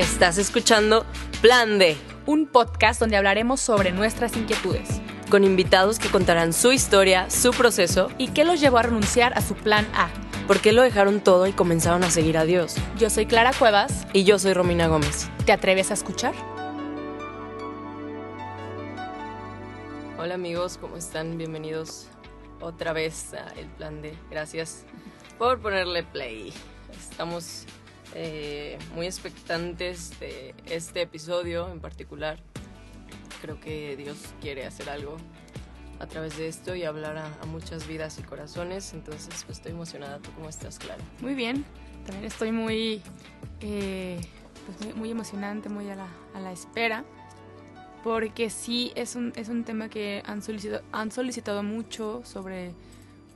Estás escuchando Plan D, un podcast donde hablaremos sobre nuestras inquietudes con invitados que contarán su historia, su proceso y qué los llevó a renunciar a su plan A. ¿Por qué lo dejaron todo y comenzaron a seguir a Dios? Yo soy Clara Cuevas. Y yo soy Romina Gómez. ¿Te atreves a escuchar? Hola amigos, ¿cómo están? Bienvenidos otra vez a El Plan D. Gracias por ponerle play. Estamos eh, muy expectantes de este episodio en particular. Creo que Dios quiere hacer algo a través de esto y hablar a, muchas vidas y corazones. Entonces, pues estoy emocionada. ¿Tú cómo estás, Clara? Muy bien. También estoy muy, eh, pues muy, emocionante, muy a la, a la, espera. Porque sí es un, es un tema que han solicitado, han solicitado mucho sobre,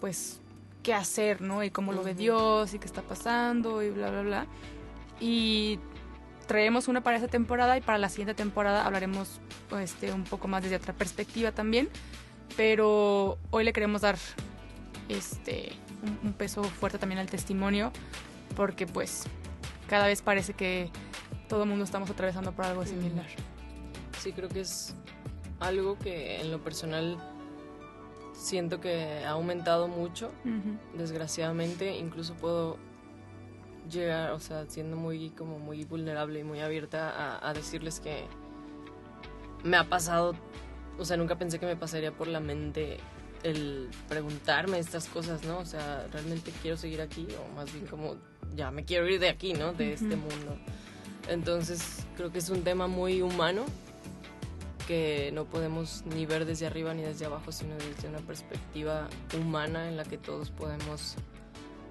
pues, qué hacer, ¿no? Y cómo lo ve Dios y qué está pasando y bla, bla, bla. Y traemos una para esta temporada y para la siguiente temporada hablaremos este, un poco más desde otra perspectiva también. Pero hoy le queremos dar este, un, peso fuerte también al testimonio porque pues cada vez parece que todo el mundo estamos atravesando por algo similar. Sí, creo que es algo que en lo personal siento que ha aumentado mucho, desgraciadamente, incluso puedo llegar, o sea, siendo muy como muy vulnerable y muy abierta a, decirles que me ha pasado, o sea, nunca pensé que me pasaría por la mente el preguntarme estas cosas, ¿no? O sea, realmente quiero seguir aquí o más bien como ya me quiero ir de aquí, ¿no? De este mundo. Entonces, creo que es un tema muy humano que no podemos ni ver desde arriba ni desde abajo, sino desde una perspectiva humana en la que todos podemos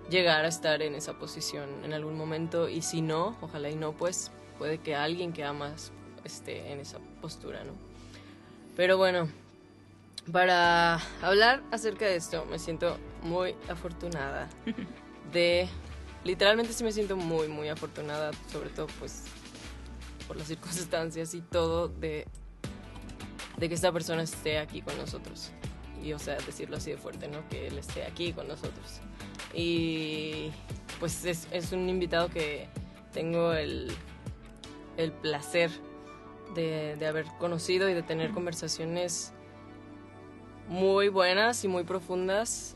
llegar a estar en esa posición en algún momento y si no, ojalá y no, pues puede que alguien que amas esté en esa postura, ¿no? Pero bueno, para hablar acerca de esto, me siento muy afortunada de... Literalmente sí me siento muy, muy afortunada, sobre todo pues por las circunstancias y todo de de que esta persona esté aquí con nosotros. Y, o sea, decirlo así de fuerte, ¿no? Que él esté aquí con nosotros. Y pues es, un invitado que tengo el, el placer de, de, haber conocido y de tener conversaciones muy buenas y muy profundas.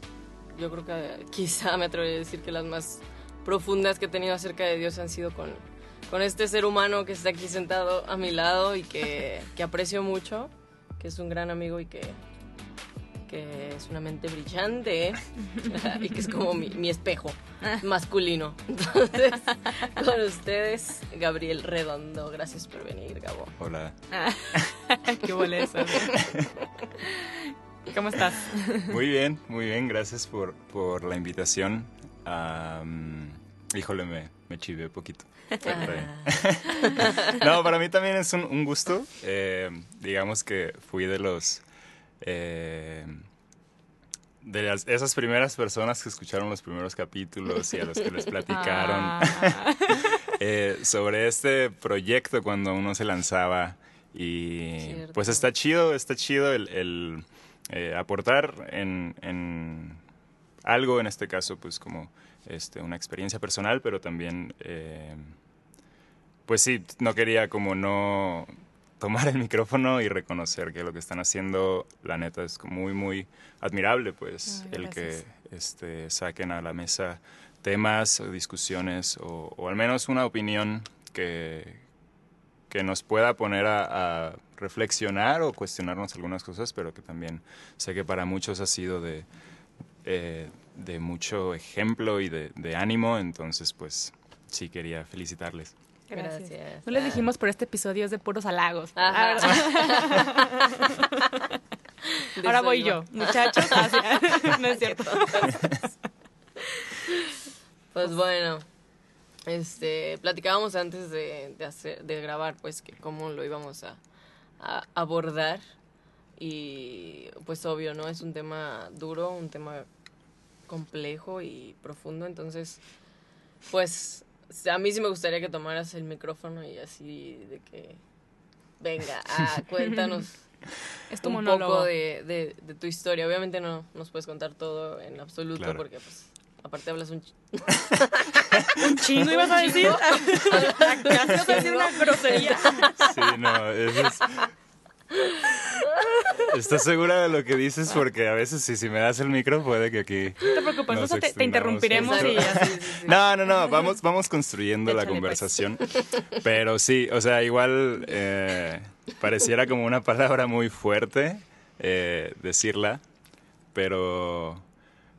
Yo creo que quizá me atrevería a decir que las más profundas que he tenido acerca de Dios han sido con, con este ser humano que está aquí sentado a mi lado y que, que aprecio mucho que es un gran amigo y que, que es una mente brillante y que es como mi, espejo masculino. Entonces, con ustedes, Gabriel Redondo. Gracias por venir, Gabo. Hola. Qué boleza. ¿Cómo estás? Muy bien, muy bien. Gracias por, por la invitación. Híjole, me, me chivé un poquito. no, para mí también es un, gusto. Eh, digamos que fui de los... Eh, de esas primeras personas que escucharon los primeros capítulos y a los que les platicaron ah. eh, sobre este proyecto cuando uno se lanzaba. Y pues está chido, está chido el, aportar en, en, algo, en este caso, pues como este, una experiencia personal, pero también, eh, pues sí, no quería como no tomar el micrófono y reconocer que lo que están haciendo, la neta, es muy, muy admirable, pues, el que este, saquen a la mesa temas o discusiones o, al menos una opinión que, que nos pueda poner a, reflexionar o cuestionarnos algunas cosas, pero que también sé que para muchos ha sido de... Eh, de mucho ejemplo y de, ánimo, entonces pues sí quería felicitarles. Gracias. No les dijimos, por este episodio es de puros halagos. Ahora voy yo, muchachos. no es cierto. pues bueno, este, platicábamos antes de, hacer, de grabar, pues, que cómo lo íbamos a, a abordar. Y pues obvio, ¿no? Es un tema duro, un tema complejo y profundo, entonces, pues a mí sí me gustaría que tomaras el micrófono y así de que, venga, ah, cuéntanos un poco de, de, tu historia. Obviamente no nos puedes contar todo en absoluto porque pues Aparte hablas un... un chingo ibas a decir. Casi vas a decir una grosería. Sí, no, eso es... ¿Estás segura de lo que dices? Porque a veces si, si me das el micro puede que aquí... No te preocupes, nosotros te, te, interrumpiremos y así. No, no, no, vamos, vamos construyendo la pues. conversación. Pero sí, o sea, igual eh, pareciera como una palabra muy fuerte eh, decirla, pero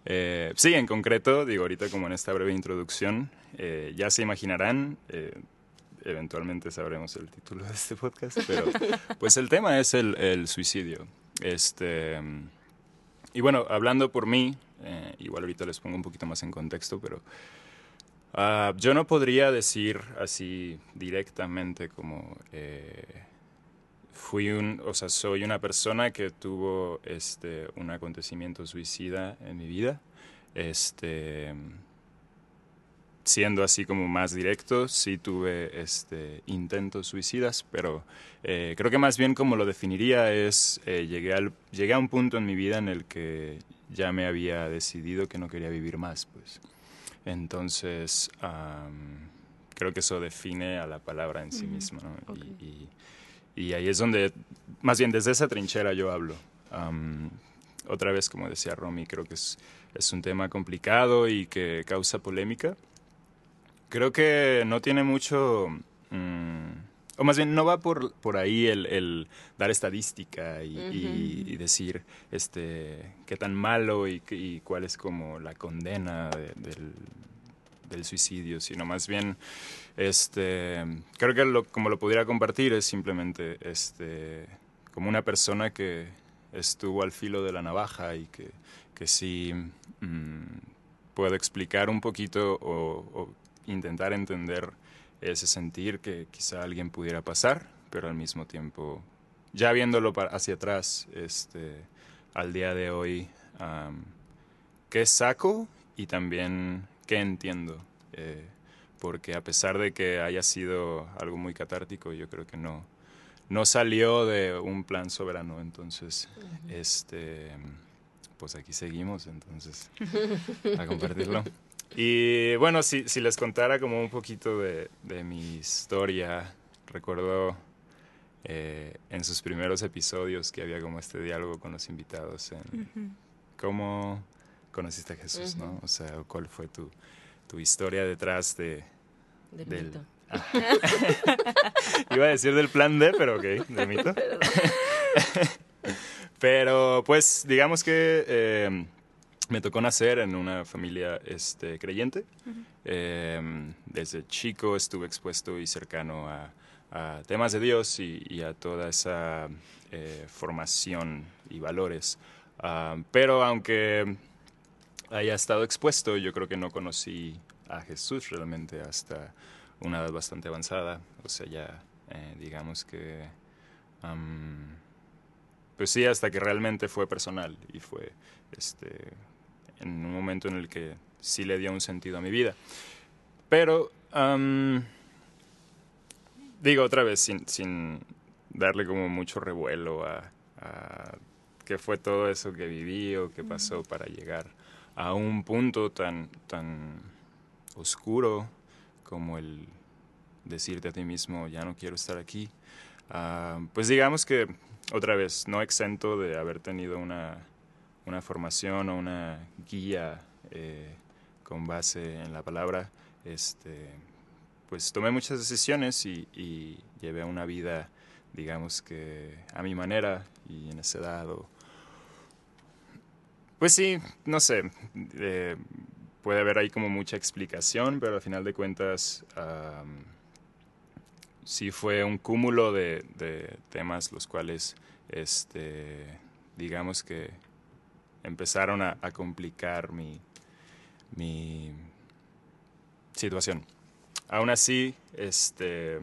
eh, sí, en concreto, digo ahorita como en esta breve introducción, ya se imaginarán eventualmente sabremos el título de este podcast, pero pues el tema es el, suicidio. Este, y bueno, hablando por mí, eh, igual ahorita les pongo un poquito más en contexto, pero ah, yo no podría decir así directamente como eh, fui un, o sea, soy una persona que tuvo este, un acontecimiento suicida en mi vida. Este, siendo así como más directo, sí tuve este, intentos suicidas, pero eh, creo que más bien como lo definiría es, eh, llegué, al, llegué a un punto en mi vida en el que ya me había decidido que no quería vivir más, pues. Entonces, creo que eso define a la palabra en sí misma, y, y, ahí es donde, más bien desde esa trinchera yo hablo. otra vez, como decía Romy, creo que es, es un tema complicado y que causa polémica Creo que no tiene mucho... Mm, o más bien, no va por, por ahí el, dar estadística y, decir este, qué tan malo y, cuál es como la condena del, suicidio, sino más bien, este, creo que lo, como lo pudiera compartir es simplemente este, como una persona que estuvo al filo de la navaja y que, que sí mm, puedo explicar un poquito o intentar entender ese sentir que quizá alguien pudiera pasar, pero al mismo tiempo, ya viéndolo hacia atrás, este, al día de hoy, qué saco y también qué entiendo. Eh, porque a pesar de que haya sido algo muy catártico, yo creo que no, no salió de un plan soberano. Entonces, este, pues aquí seguimos, entonces, a compartirlo. Y bueno, si, si les contara como un poquito de, de mi historia, recuerdo eh, en sus primeros episodios que había como este diálogo con los invitados en cómo conociste a Jesús, ¿no? O sea, cuál fue tu, tu historia detrás de... del... Ah. Iba a decir del plan D, pero ok, del mito. pero pues digamos que... Eh, me tocó nacer en una familia este, creyente. Em, desde chico estuve expuesto y cercano a, temas de Dios y, a toda esa eh, formación y valores. Pero aunque haya estado expuesto, yo creo que no conocí a Jesús realmente hasta una edad bastante avanzada. O sea, ya eh, digamos que... pues sí, hasta que realmente fue personal y fue este, en un momento en el que sí le dio un sentido a mi vida. Pero, digo otra vez, sin, sin, darle como mucho revuelo a, a qué fue todo eso que viví o qué pasó para llegar a un punto tan, tan oscuro como el decirte a ti mismo, ya no quiero estar aquí. pues digamos que, otra vez, no exento de haber tenido una una formación o una guía eh, con base en la palabra, este, pues tomé muchas decisiones y, llevé una vida, digamos que a mi manera y en ese dado. Pues sí, no sé, eh, puede haber ahí como mucha explicación, pero al final de cuentas sí fue un cúmulo de, de, temas los cuales, este, digamos que empezaron a, complicar mi, mi situación. Aún así, este,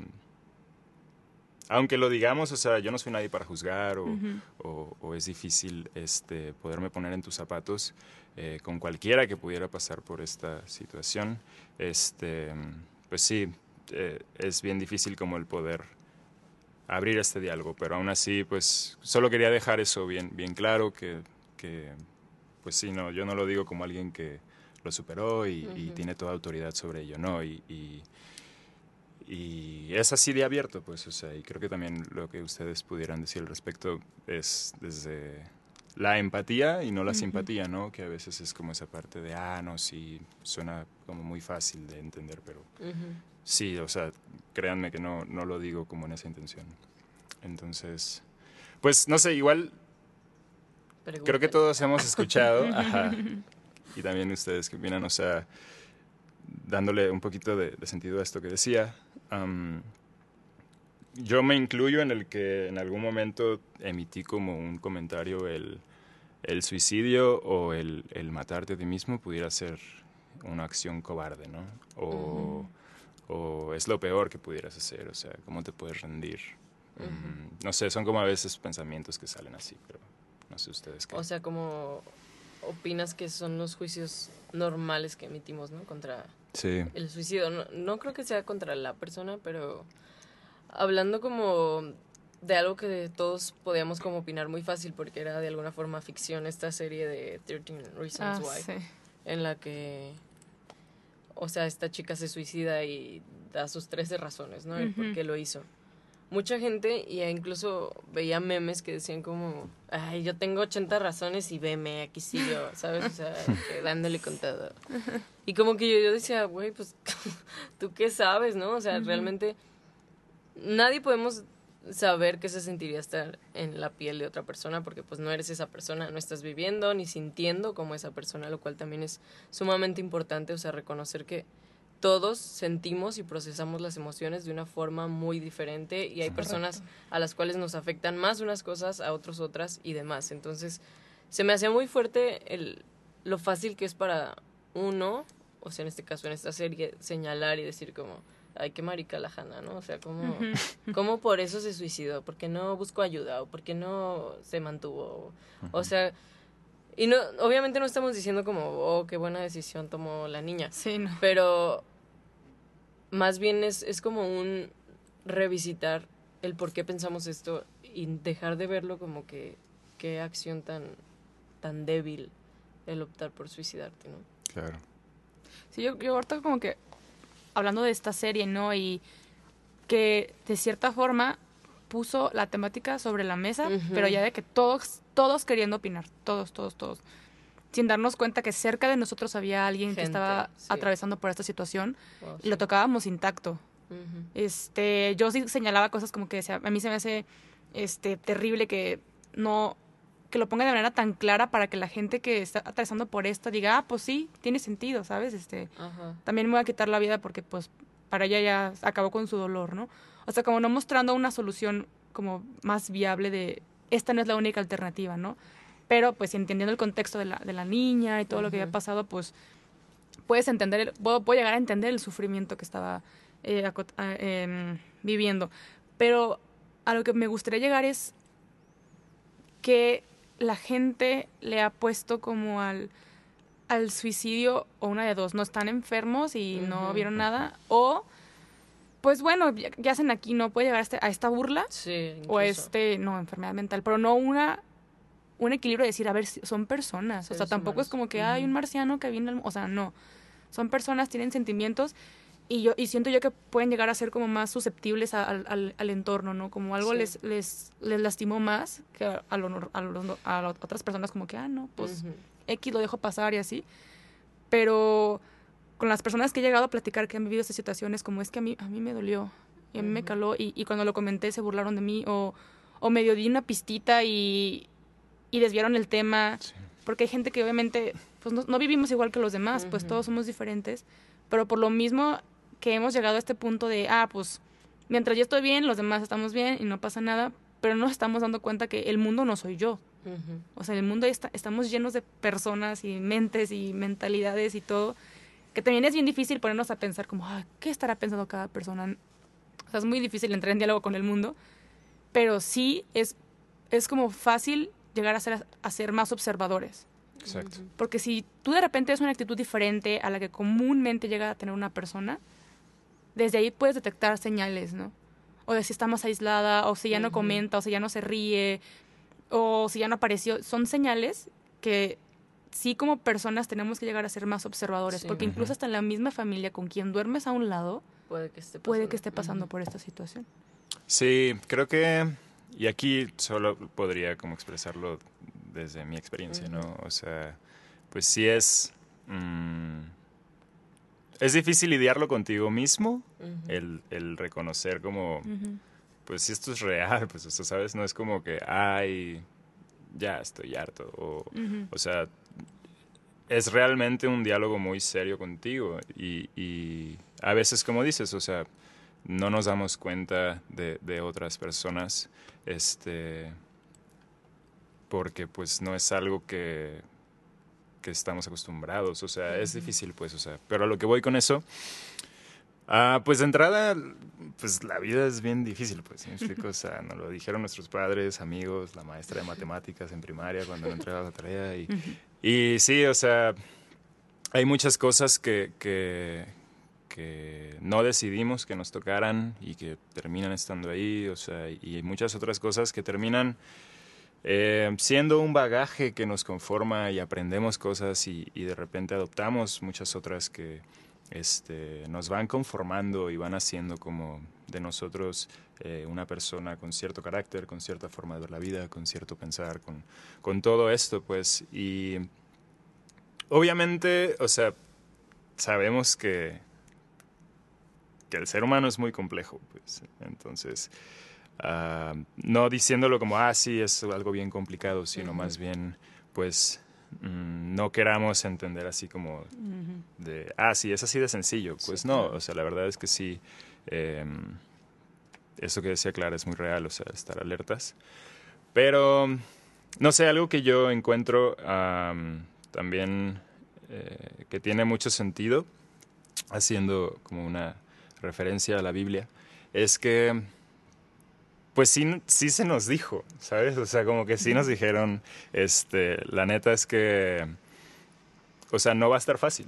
aunque lo digamos, o sea, yo no soy nadie para juzgar o, es difícil este, poderme poner en tus zapatos eh, con cualquiera que pudiera pasar por esta situación, este, pues sí, eh, es bien difícil como el poder abrir este diálogo, pero aún así, pues solo quería dejar eso bien, bien claro, que, que pues sí, no, yo no lo digo como alguien que lo superó y, tiene toda autoridad sobre ello, ¿no? Y, y, es así de abierto, pues, o sea, y creo que también lo que ustedes pudieran decir al respecto es desde la empatía y no la simpatía, ¿no? Que a veces es como esa parte de, ah, no, sí, suena como muy fácil de entender, pero sí, o sea, créanme que no, no lo digo como en esa intención. Entonces, pues, no sé, igual creo que todos hemos escuchado, ajá, y también ustedes que opinan, o sea, dándole un poquito de, sentido a esto que decía, yo me incluyo en el que en algún momento emití como un comentario el, el suicidio o el, el, matarte a ti mismo pudiera ser una acción cobarde, ¿no? O, o, es lo peor que pudieras hacer, o sea, ¿cómo te puedes rendir? Mm, no sé, son como a veces pensamientos que salen así, pero no sé ustedes qué. O sea, como opinas que son los juicios normales que emitimos, ¿no? Contra el suicidio. No, no creo que sea contra la persona, pero hablando como de algo que todos podíamos como opinar muy fácil porque era de alguna forma ficción esta serie de 13 Reasons ah, Why en la que o sea esta chica se suicida y da sus 13 razones no por qué lo hizo mucha gente y incluso veía memes que decían como ay yo tengo 80 razones y veme aquí sigo sabes o sea dándole con todo. Y como que yo, yo decía güey pues tú qué sabes no o sea realmente nadie podemos saber qué se sentiría estar en la piel de otra persona porque pues no eres esa persona, no estás viviendo ni sintiendo como esa persona, lo cual también es sumamente importante, o sea, reconocer que todos sentimos y procesamos las emociones de una forma muy diferente y hay personas a las cuales nos afectan más unas cosas, a otros otras y demás. Entonces, se me hacía muy fuerte el, lo fácil que es para uno, o sea, en este caso, en esta serie, señalar y decir como, ay, qué marica la Hanna, ¿no? O sea, ¿cómo, ¿cómo por eso se suicidó? ¿Por qué no buscó ayuda? ¿O por qué no se mantuvo? O sea, y no, obviamente no estamos diciendo como, oh, qué buena decisión tomó la niña. Sí, no. Pero más bien es, es como un revisitar el por qué pensamos esto y dejar de verlo como que qué acción tan, tan débil el optar por suicidarte, ¿no? Claro. Sí, yo, yo ahorita como que hablando de esta serie, ¿no? Y que de cierta forma puso la temática sobre la mesa, pero ya de que todos, todos queriendo opinar, todos, todos, todos. Sin darnos cuenta que cerca de nosotros había alguien que estaba atravesando por esta situación y lo tocábamos intacto. Este, yo sí señalaba cosas como que decía, a mí se me hace este terrible que no que lo ponga de manera tan clara para que la gente que está atravesando por esto diga, ah, pues sí, tiene sentido, ¿sabes? Este, también me voy a quitar la vida porque pues para ella ya acabó con su dolor, ¿no? O sea, como no mostrando una solución como más viable de esta no es la única alternativa, ¿no? Pero pues entendiendo el contexto de la, de la niña y todo lo que había pasado, pues puedes entender, puedo, llegar a entender el sufrimiento que estaba eh, em, viviendo. Pero a lo que me gustaría llegar es que la gente le ha puesto como al, al suicidio o una de dos, no están enfermos y no vieron nada, o pues bueno, ya, hacen aquí, no puede llegar a, este, a esta burla o este, no, enfermedad mental, pero no una un equilibrio de decir, a ver, son personas, o sea, tampoco es como que hay un marciano que viene, o sea, no, son personas, tienen sentimientos y yo y siento yo que pueden llegar a ser como más susceptibles al, al, entorno, ¿no? Como algo les, les, les lastimó más que a, a, lo, a, a, otras personas como que, ah, no, pues X lo dejo pasar y así. Pero con las personas que he llegado a platicar que han vivido estas situaciones, como es que a mí, a mí me dolió y a mí me caló y, y, cuando lo comenté se burlaron de mí o, o medio di una pistita y, y desviaron el tema. Porque hay gente que obviamente pues no, no vivimos igual que los demás, pues todos somos diferentes, pero por lo mismo que hemos llegado a este punto de, ah, pues mientras yo estoy bien, los demás estamos bien y no pasa nada, pero nos estamos dando cuenta que el mundo no soy yo. O sea, el mundo está, estamos llenos de personas y mentes y mentalidades y todo, que también es bien difícil ponernos a pensar como, ah, ¿qué estará pensando cada persona? O sea, es muy difícil entrar en diálogo con el mundo, pero sí es, es como fácil llegar a ser, a ser más observadores. Exacto. Porque si tú de repente es una actitud diferente a la que comúnmente llega a tener una persona, desde ahí puedes detectar señales, ¿no? O de si está más aislada, o si ya no comenta, o si ya no se ríe, o si ya no apareció. Son señales que sí como personas tenemos que llegar a ser más observadores, porque incluso hasta en la misma familia con quien duermes a un lado, puede que esté pasando, puede que esté pasando por esta situación. Sí, creo que, y aquí solo podría como expresarlo desde mi experiencia, ¿no? O sea, pues sí es... Mm, es difícil lidiarlo contigo mismo, el, el, reconocer como, pues si esto es real, pues esto, ¿sabes? No es como que, ay, ya estoy harto. O, o sea, es realmente un diálogo muy serio contigo y, y, a veces, como dices, o sea, no nos damos cuenta de, de otras personas, este, porque pues no es algo que, que estamos acostumbrados, o sea, es difícil pues, o sea, pero a lo que voy con eso Ah, pues de entrada, pues la vida es bien difícil, pues, me explico? O sea, nos lo dijeron nuestros padres, amigos, la maestra de matemáticas en primaria cuando no entregaba la tarea. Y, y sí, o sea, hay muchas cosas que, que, que, no decidimos que nos tocaran y que terminan estando ahí, o sea, y hay muchas otras cosas que terminan eh, siendo un bagaje que nos conforma y aprendemos cosas y, y de repente adoptamos muchas otras que este, nos van conformando y van haciendo como de nosotros eh, una persona con cierto carácter, con cierta forma de ver la vida, con cierto pensar, con, con todo esto, pues. Y obviamente, o sea, sabemos que, que el ser humano es muy complejo, pues. Entonces, ah, no diciéndolo como, ah, sí, es algo bien complicado, sino más bien, pues, Mm, no queramos entender así como de, ah, sí, es así de sencillo. Pues no, o sea, la verdad es que sí, em, eso que decía Clara es muy real, o sea, estar alertas. Pero, no sé, algo que yo encuentro también eh, que tiene mucho sentido, haciendo como una referencia a la Biblia, es que pues sí, sí se nos dijo, ¿sabes? O sea, como que sí nos dijeron, este, la neta es que, o sea, no va a estar fácil,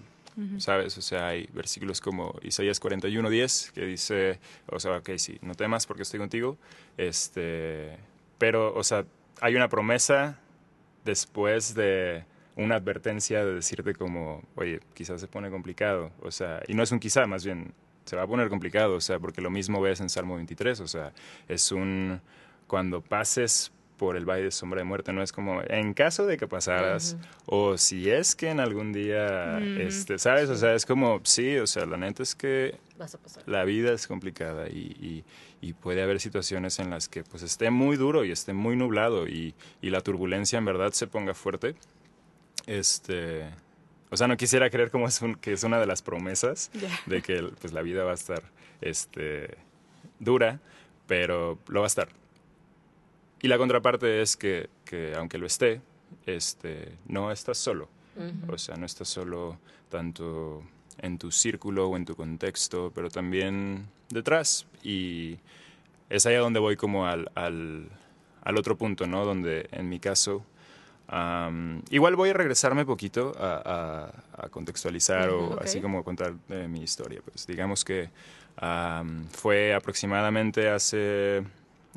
¿sabes? O sea, hay versículos como Isaías 41.10 que dice, o sea, ok, sí, no temas porque estoy contigo, este, pero, o sea, hay una promesa después de una advertencia de decirte como, oye, quizás se pone complicado, o sea, y no es un quizá, más bien se va a poner complicado, o sea, porque lo mismo ves en Salmo 23, o sea, es un, cuando pases por el valle de sombra de muerte, no es como en caso de que pasaras o si es que en algún día, este, ¿sabes? O sea, es como, sí, o sea, la neta es que la vida es complicada y, y, puede haber situaciones en las que pues esté muy duro y esté muy nublado y, y la turbulencia en verdad se ponga fuerte. Este, o sea, no quisiera creer como es que es una de las promesas de que pues, la vida va a estar este, dura, pero lo va a estar. Y la contraparte es que, que aunque lo esté, este, no estás solo. O sea, no estás solo tanto en tu círculo o en tu contexto, pero también detrás. Y es ahí donde voy como al, al, al otro punto, ¿no? Donde en mi caso igual voy a regresarme poquito a, contextualizar o así como contar mi historia. Pues digamos que fue aproximadamente hace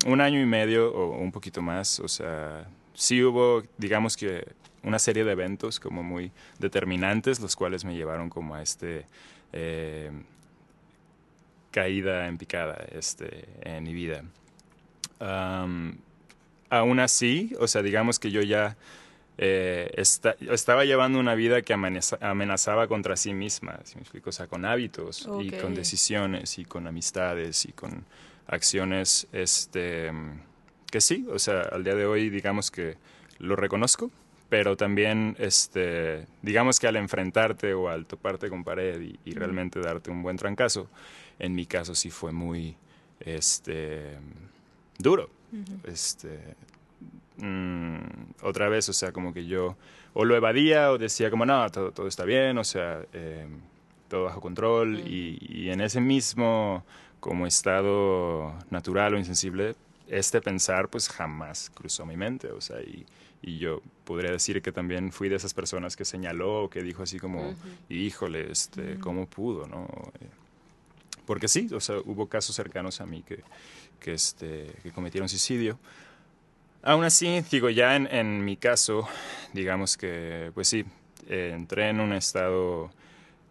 un año y medio o un poquito más. O sea, sí hubo, digamos que una serie de eventos como muy determinantes, los cuales me llevaron como a este eh, caída en picada este, en mi vida. Aún así, o sea, digamos que yo ya eh, estaba llevando una vida que amenazaba contra sí misma, ¿sí me explico? O sea, con hábitos y con decisiones y con amistades y con acciones, este, que sí, o sea, al día de hoy digamos que lo reconozco, pero también, este, digamos que al enfrentarte o al toparte con pared y, realmente darte un buen trancazo, en mi caso sí fue muy, este, duro. Este, Mm, otra vez, o sea, como que yo o lo evadía o decía como, no, todo, todo está bien, o sea, eh, todo bajo control. Y, en ese mismo como estado natural o insensible, este pensar pues jamás cruzó mi mente, o sea, y, y yo podría decir que también fui de esas personas que señaló, que dijo así como, híjole, este, ¿cómo pudo, no? Eh, porque sí, o sea, hubo casos cercanos a mí que, que, este, que cometieron suicidio. Aún así, digo, ya en, en, mi caso, digamos que, pues sí, eh, entré en un estado,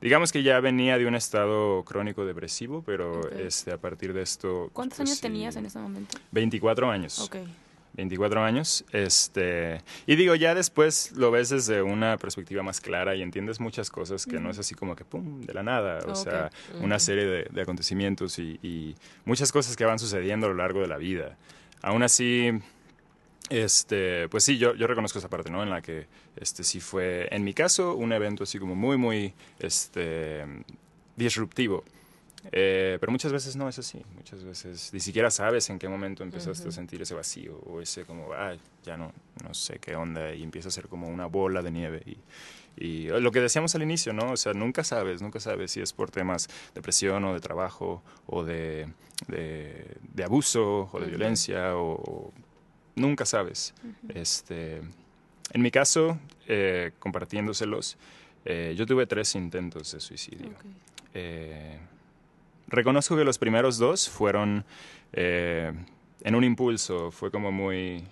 digamos que ya venía de un estado crónico depresivo, pero este, a partir de esto... ¿Cuántos pues años tenías en ese momento? 24 años. Ok. 24 años. Este, y digo, ya después lo ves desde una perspectiva más clara y entiendes muchas cosas que no es así como que, ¡pum!, de la nada. O sea, una serie de, acontecimientos y, muchas cosas que van sucediendo a lo largo de la vida. Aún así, este, pues sí, yo, yo reconozco esa parte, ¿no? En la que este, sí fue, en mi caso, un evento así como muy, muy este, disruptivo. Eh, pero muchas veces no es así. Muchas veces ni siquiera sabes en qué momento empezaste a sentir ese vacío o ese como, ah, ya no, no sé qué onda y empieza a ser como una bola de nieve. Y, y lo que decíamos al inicio, ¿no? O sea, nunca sabes, nunca sabes si es por temas de presión o de trabajo o de, de, abuso o de violencia o, nunca sabes. este, en mi caso, eh, compartiéndoselos, eh, yo tuve tres intentos de suicidio. Eh, reconozco que los primeros dos fueron eh, en un impulso, fue como muy,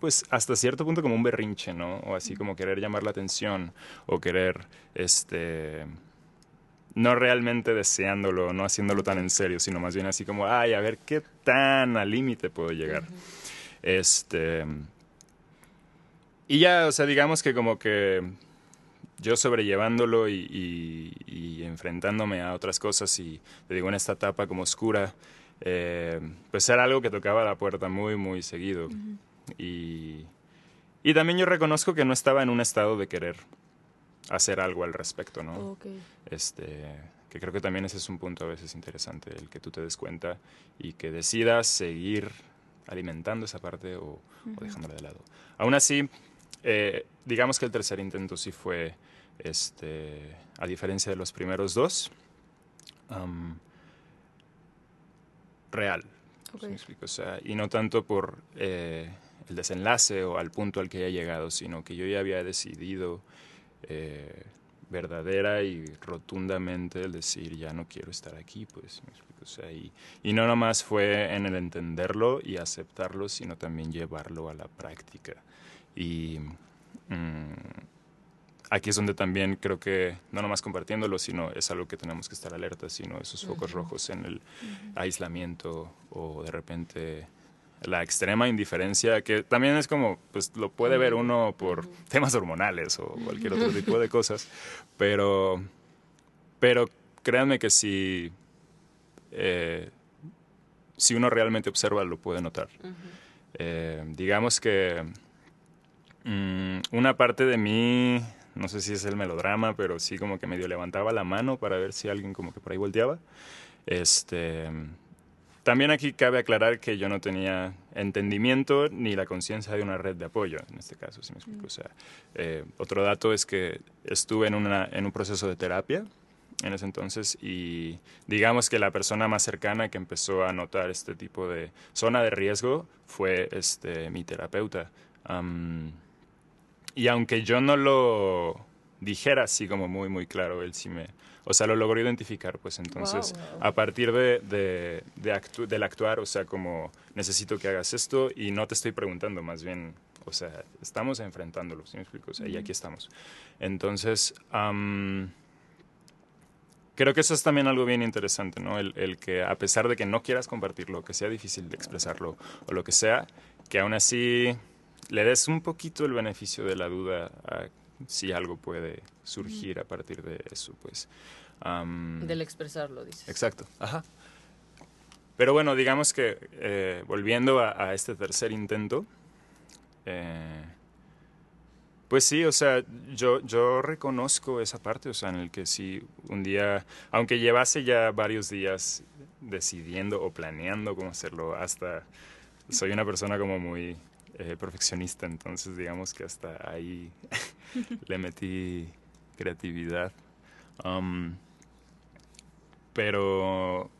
pues hasta cierto punto como un berrinche, ¿no? O así como querer llamar la atención o querer, este, no realmente deseándolo, no haciéndolo tan en serio, sino más bien así como, ay, a ver qué tan al límite puedo llegar. Este... Y ya, o sea, digamos que como que yo sobrellevándolo y, enfrentándome a otras cosas y te digo en esta etapa como oscura, eh, pues era algo que tocaba la puerta muy, muy seguido. y, y también yo reconozco que no estaba en un estado de querer hacer algo al respecto, ¿no? Este, que creo que también ese es un punto a veces interesante, el que tú te des cuenta y que decidas seguir alimentando esa parte o, o dejándola de lado. Aún así, eh, digamos que el tercer intento sí fue, este, a diferencia de los primeros dos, real. y no tanto por eh, el desenlace o al punto al que haya llegado, sino que yo ya había decidido eh, verdadera y rotundamente el decir ya no quiero estar aquí, pues. y, y, no nomás fue en el entenderlo y aceptarlo, sino también llevarlo a la práctica. Y mm, aquí es donde también creo que, no nomás compartiéndolo, sino es algo que tenemos que estar alerta, sino esos focos rojos en el aislamiento o de repente la extrema indiferencia, que también es como, pues lo puede ver uno por temas hormonales o cualquier otro tipo de cosas, pero, pero créanme que si, eh, si uno realmente observa, lo puede notar. Eh, digamos que Mm, una parte de mí, no sé si es el melodrama, pero sí como que medio levantaba la mano para ver si alguien como que por ahí volteaba. Este, también aquí cabe aclarar que yo no tenía entendimiento ni la conciencia de una red de apoyo, en este caso, si me explico. O sea, eh, otro dato es que estuve en, una, en un proceso de terapia en ese entonces y digamos que la persona más cercana que empezó a notar este tipo de zona de riesgo fue este, mi terapeuta. Y aunque yo no lo dijera así como muy, muy claro, él sí me... O sea, lo logró identificar, pues entonces, a partir de, de, del actuar, o sea, como necesito que hagas esto y no te estoy preguntando, más bien, o sea, estamos enfrentándolo, ¿sí me explico? O sea, y aquí estamos. Entonces, creo que eso es también algo bien interesante, ¿no? El, el, que a pesar de que no quieras compartirlo, que sea difícil de expresarlo o lo que sea, que aún así le des un poquito el beneficio de la duda a si algo puede surgir a partir de eso, pues. Del expresarlo, dices. Exacto, ajá. Pero bueno, digamos que eh, volviendo a, este tercer intento, eh, pues sí, o sea, yo, yo reconozco esa parte, o sea, en el que sí, un día, aunque llevase ya varios días decidiendo o planeando cómo hacerlo, hasta soy una persona como muy eh, perfeccionista, entonces digamos que hasta ahí le metí creatividad. Um, pero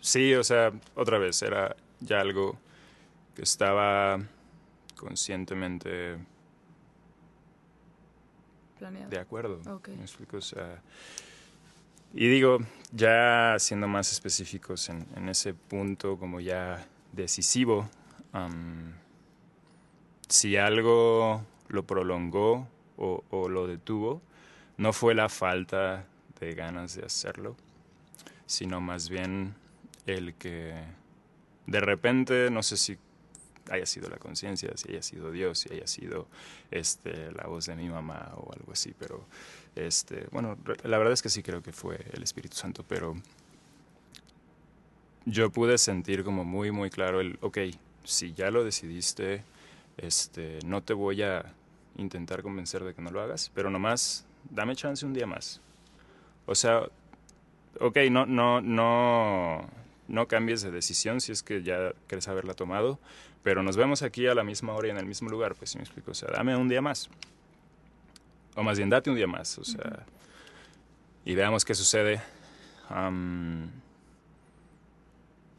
sí, o sea, otra vez, era ya algo que estaba conscientemente Planeado. de acuerdo. y digo, ya siendo más específicos en, ese punto como ya decisivo, um, si algo lo prolongó o, lo detuvo no fue la falta de ganas de hacerlo, sino más bien el que de repente, no sé si haya sido la conciencia, si haya sido Dios, si haya sido este, la voz de mi mamá o algo así, pero este, bueno, la verdad es que sí creo que fue el Espíritu Santo, pero yo pude sentir como muy, muy claro el, ok, si ya lo decidiste, este, no te voy a intentar convencer de que no lo hagas, pero nomás dame chance un día más. O sea, ok, no, no, no, no cambies de decisión si es que ya quieres haberla tomado, pero nos vemos aquí a la misma hora y en el mismo lugar, pues si me explico, o sea, dame un día más. O más bien, date un día más, o sea, y veamos qué sucede.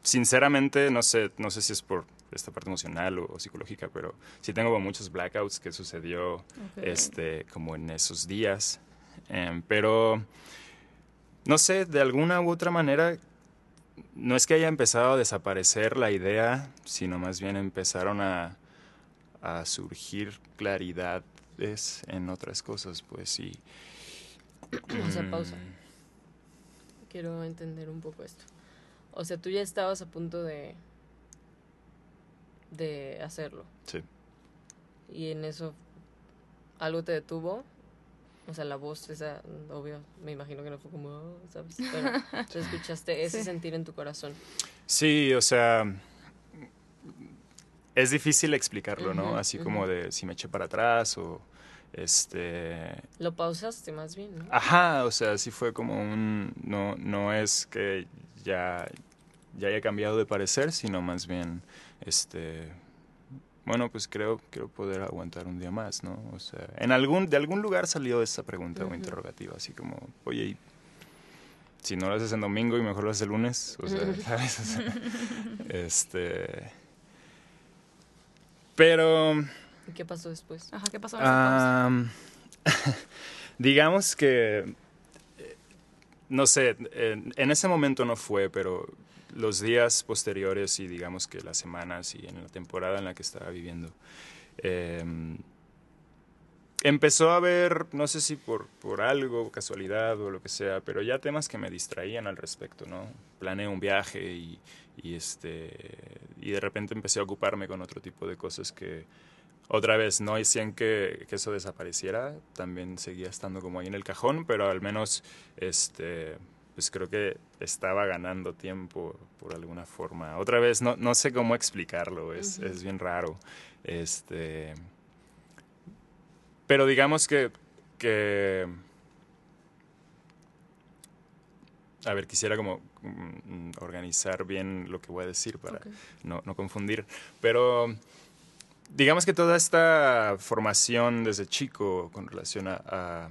sinceramente, no sé, no sé si es por esta parte emocional o, psicológica, pero sí tengo muchos blackouts que sucedió este, como en esos días. Em, pero, no sé, de alguna u otra manera no es que haya empezado a desaparecer la idea, sino más bien empezaron a, a surgir claridades en otras cosas, pues sí. Vamos a pausa. Quiero entender un poco esto. O sea, tú ya estabas a punto de de hacerlo. Sí. Y en eso algo te detuvo o sea, la voz esa, obvio, me imagino que no fue como, oh", ¿sabes? Pero te escuchaste ese sentir en tu corazón. Sí, o sea, es difícil explicarlo, ¿no? Así como de si me eché para atrás o este lo pausaste más bien ¿no? ajá o sea sí fue como un no no es que ya ya haya cambiado de parecer sino más bien este bueno, pues creo, quiero poder aguantar un día más, ¿no? O sea, en algún, de algún lugar salió esa pregunta o interrogativa, así como, oye, si no lo haces en domingo y mejor lo haces el lunes, o sea, ¿sabes? este... Pero... ¿Y qué pasó después? Ajá, ¿qué pasó? digamos que, no sé, en ese momento no fue, pero los días posteriores y digamos que las semanas y en la temporada en la que estaba viviendo. Em, empezó a haber, no sé si por, por algo, casualidad o lo que sea, pero ya temas que me distraían al respecto, ¿no? Planeé un viaje y, y, este, y de repente empecé a ocuparme con otro tipo de cosas que, otra vez, no decían que, que eso desapareciera, también seguía estando como ahí en el cajón, pero al menos, este, pues creo que estaba ganando tiempo por alguna forma. Otra vez, no, no sé cómo explicarlo, es, es bien raro. Este, pero digamos que, que, a ver, quisiera como mm, organizar bien lo que voy a decir para no, no, confundir. Pero digamos que toda esta formación desde chico con relación a,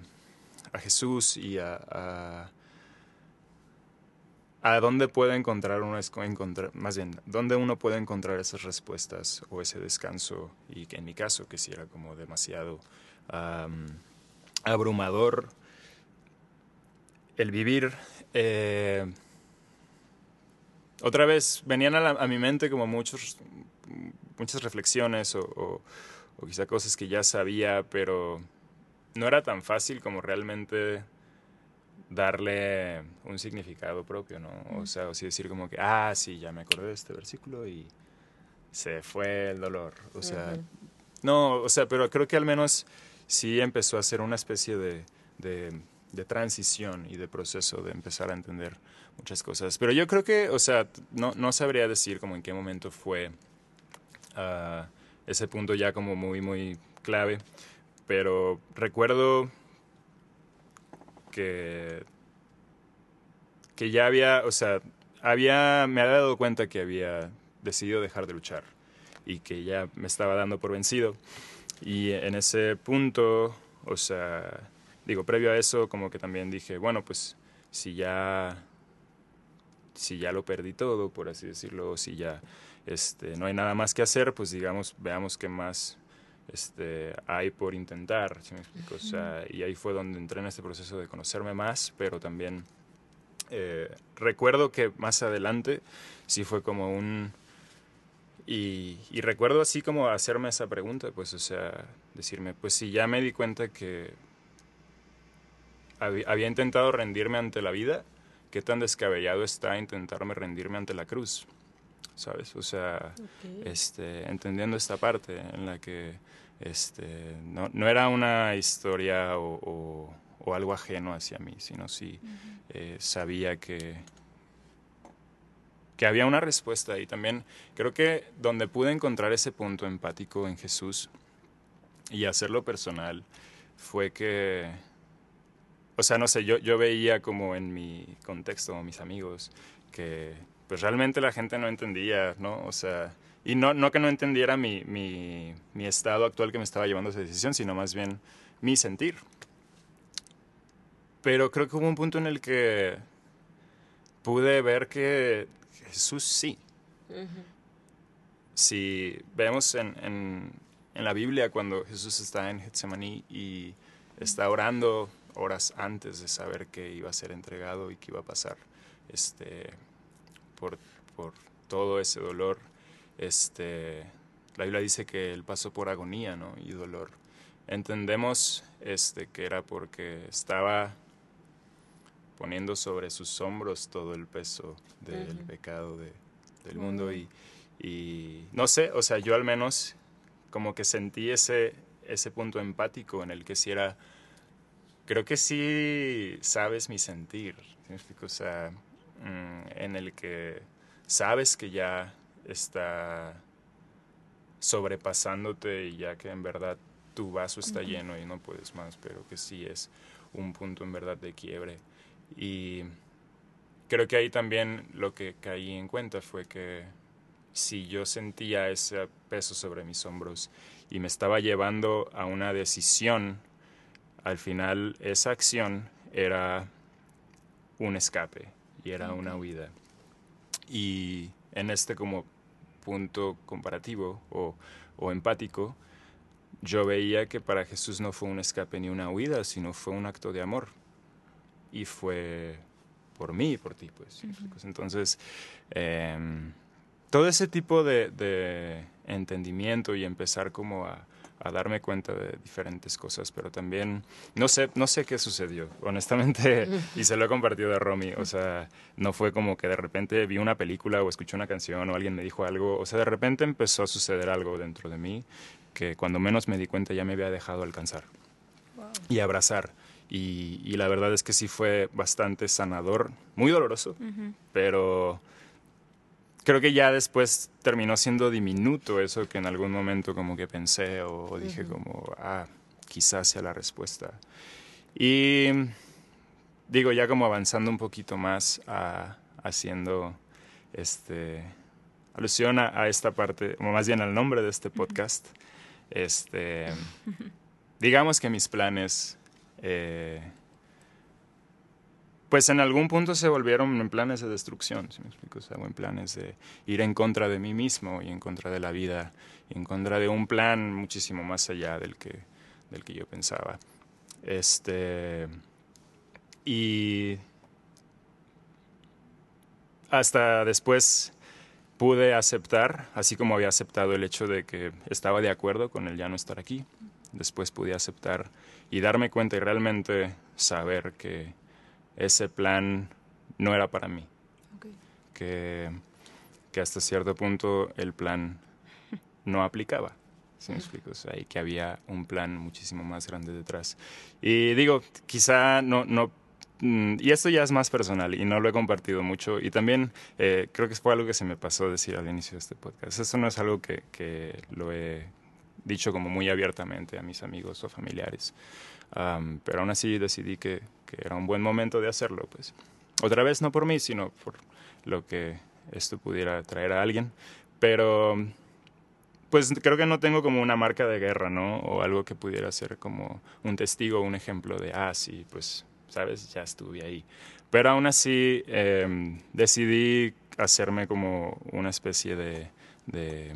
a, Jesús y a ¿A dónde puede encontrar uno, encontrar, más bien, dónde uno puede encontrar esas respuestas o ese descanso? Y que en mi caso, que si era como demasiado abrumador el vivir. Eh, otra vez, venían a, mi mente como muchos, muchas reflexiones o, o quizá cosas que ya sabía, pero no era tan fácil como realmente darle un significado propio, ¿no? O sea, o sí decir como que, ah, sí, ya me acordé de este versículo y se fue el dolor. O sea, no, o sea, pero creo que al menos sí empezó a ser una especie de, de, transición y de proceso de empezar a entender muchas cosas. Pero yo creo que, o sea, no, no sabría decir como en qué momento fue uh, ese punto ya como muy, muy clave, pero recuerdo que, que ya había, o sea, había, me había dado cuenta que había decidido dejar de luchar y que ya me estaba dando por vencido. Y en ese punto, o sea, digo, previo a eso, como que también dije, bueno, pues si ya, si ya lo perdí todo, por así decirlo, si ya este, no hay nada más que hacer, pues digamos, veamos qué más este, hay por intentar, me explico? O sea, y ahí fue donde entré en este proceso de conocerme más, pero también eh, recuerdo que más adelante sí fue como un... y, recuerdo así como hacerme esa pregunta, pues, o sea, decirme, pues si ya me di cuenta que había intentado rendirme ante la vida, qué tan descabellado está intentarme rendirme ante la cruz, ¿sabes? O sea, este, entendiendo esta parte en la que este, no, no era una historia o, o, algo ajeno hacia mí, sino sí eh, sabía que, que había una respuesta. Y también creo que donde pude encontrar ese punto empático en Jesús y hacerlo personal fue que o sea, no sé, yo, yo veía como en mi contexto, mis amigos, que pues realmente la gente no entendía, ¿no? O sea, y no, no que no entendiera mi, mi, mi estado actual que me estaba llevando a esa decisión, sino más bien mi sentir. Pero creo que hubo un punto en el que pude ver que Jesús sí. Si vemos en, en, en, la Biblia cuando Jesús está en Getsemaní y está orando horas antes de saber que iba a ser entregado y que iba a pasar este, por, por todo ese dolor. Este, la Biblia dice que él pasó por agonía ¿no? y dolor. Entendemos este, que era porque estaba poniendo sobre sus hombros todo el peso del pecado de, del mundo y, y, no sé, o sea, yo al menos como que sentí ese, ese punto empático en el que si era creo que sí sabes mi sentir, O sea, mm, en el que sabes que ya está sobrepasándote y ya que en verdad tu vaso está lleno y no puedes más, pero que sí es un punto en verdad de quiebre. Y creo que ahí también lo que caí en cuenta fue que si yo sentía ese peso sobre mis hombros y me estaba llevando a una decisión al final esa acción era un escape y era una huida. Y en este como punto comparativo o, o, empático, yo veía que para Jesús no fue un escape ni una huida, sino fue un acto de amor. Y fue por mí y por ti, pues. Entonces, em, todo ese tipo de, de entendimiento y empezar como a, a darme cuenta de diferentes cosas, pero también no sé, no sé qué sucedió, honestamente, y se lo he compartido a Romy, o sea, no fue como que de repente vi una película o escuché una canción o alguien me dijo algo, o sea, de repente empezó a suceder algo dentro de mí que cuando menos me di cuenta ya me había dejado alcanzar y abrazar. Y, y, la verdad es que sí fue bastante sanador, muy doloroso, pero creo que ya después terminó siendo diminuto eso que en algún momento como que pensé o, dije como, ah, quizás sea la respuesta. Y digo, ya como avanzando un poquito más a, haciendo este alusión a, esta parte, o más bien al nombre de este podcast, este, digamos que mis planes eh, pues en algún punto se volvieron en planes de destrucción, si me explico, o sea, en planes de ir en contra de mí mismo y en contra de la vida, y en contra de un plan muchísimo más allá del que, del que yo pensaba. Este, y hasta después pude aceptar, así como había aceptado el hecho de que estaba de acuerdo con el ya no estar aquí, después pude aceptar y darme cuenta y realmente saber que ese plan no era para mí. Que, que, hasta cierto punto el plan no aplicaba. ¿Sí me explico? O sea, y que había un plan muchísimo más grande detrás. Y digo, quizá no, no mm, y esto ya es más personal y no lo he compartido mucho. Y también eh, creo que fue algo que se me pasó decir al inicio de este podcast. Esto no es algo que, que lo he dicho como muy abiertamente a mis amigos o familiares. pero aún así decidí que, que era un buen momento de hacerlo, pues. Otra vez no por mí, sino por lo que esto pudiera traer a alguien. Pero, pues creo que no tengo como una marca de guerra, ¿no? O algo que pudiera ser como un testigo, un ejemplo de, ah, sí, pues, sabes, ya estuve ahí. Pero aún así em, decidí hacerme como una especie de, de,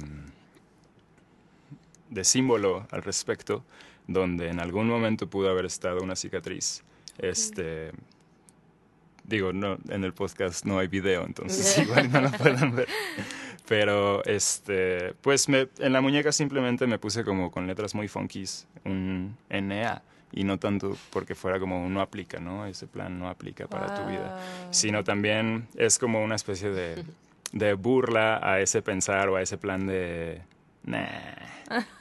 de símbolo al respecto, donde en algún momento pudo haber estado una cicatriz este, digo, no, en el podcast no hay video, entonces igual no lo pueden ver. Pero, este, pues me, en la muñeca simplemente me puse como con letras muy funkies un NA y no tanto porque fuera como no aplica, ¿no? Ese plan no aplica para tu vida, sino también es como una especie de, de burla a ese pensar o a ese plan de nah.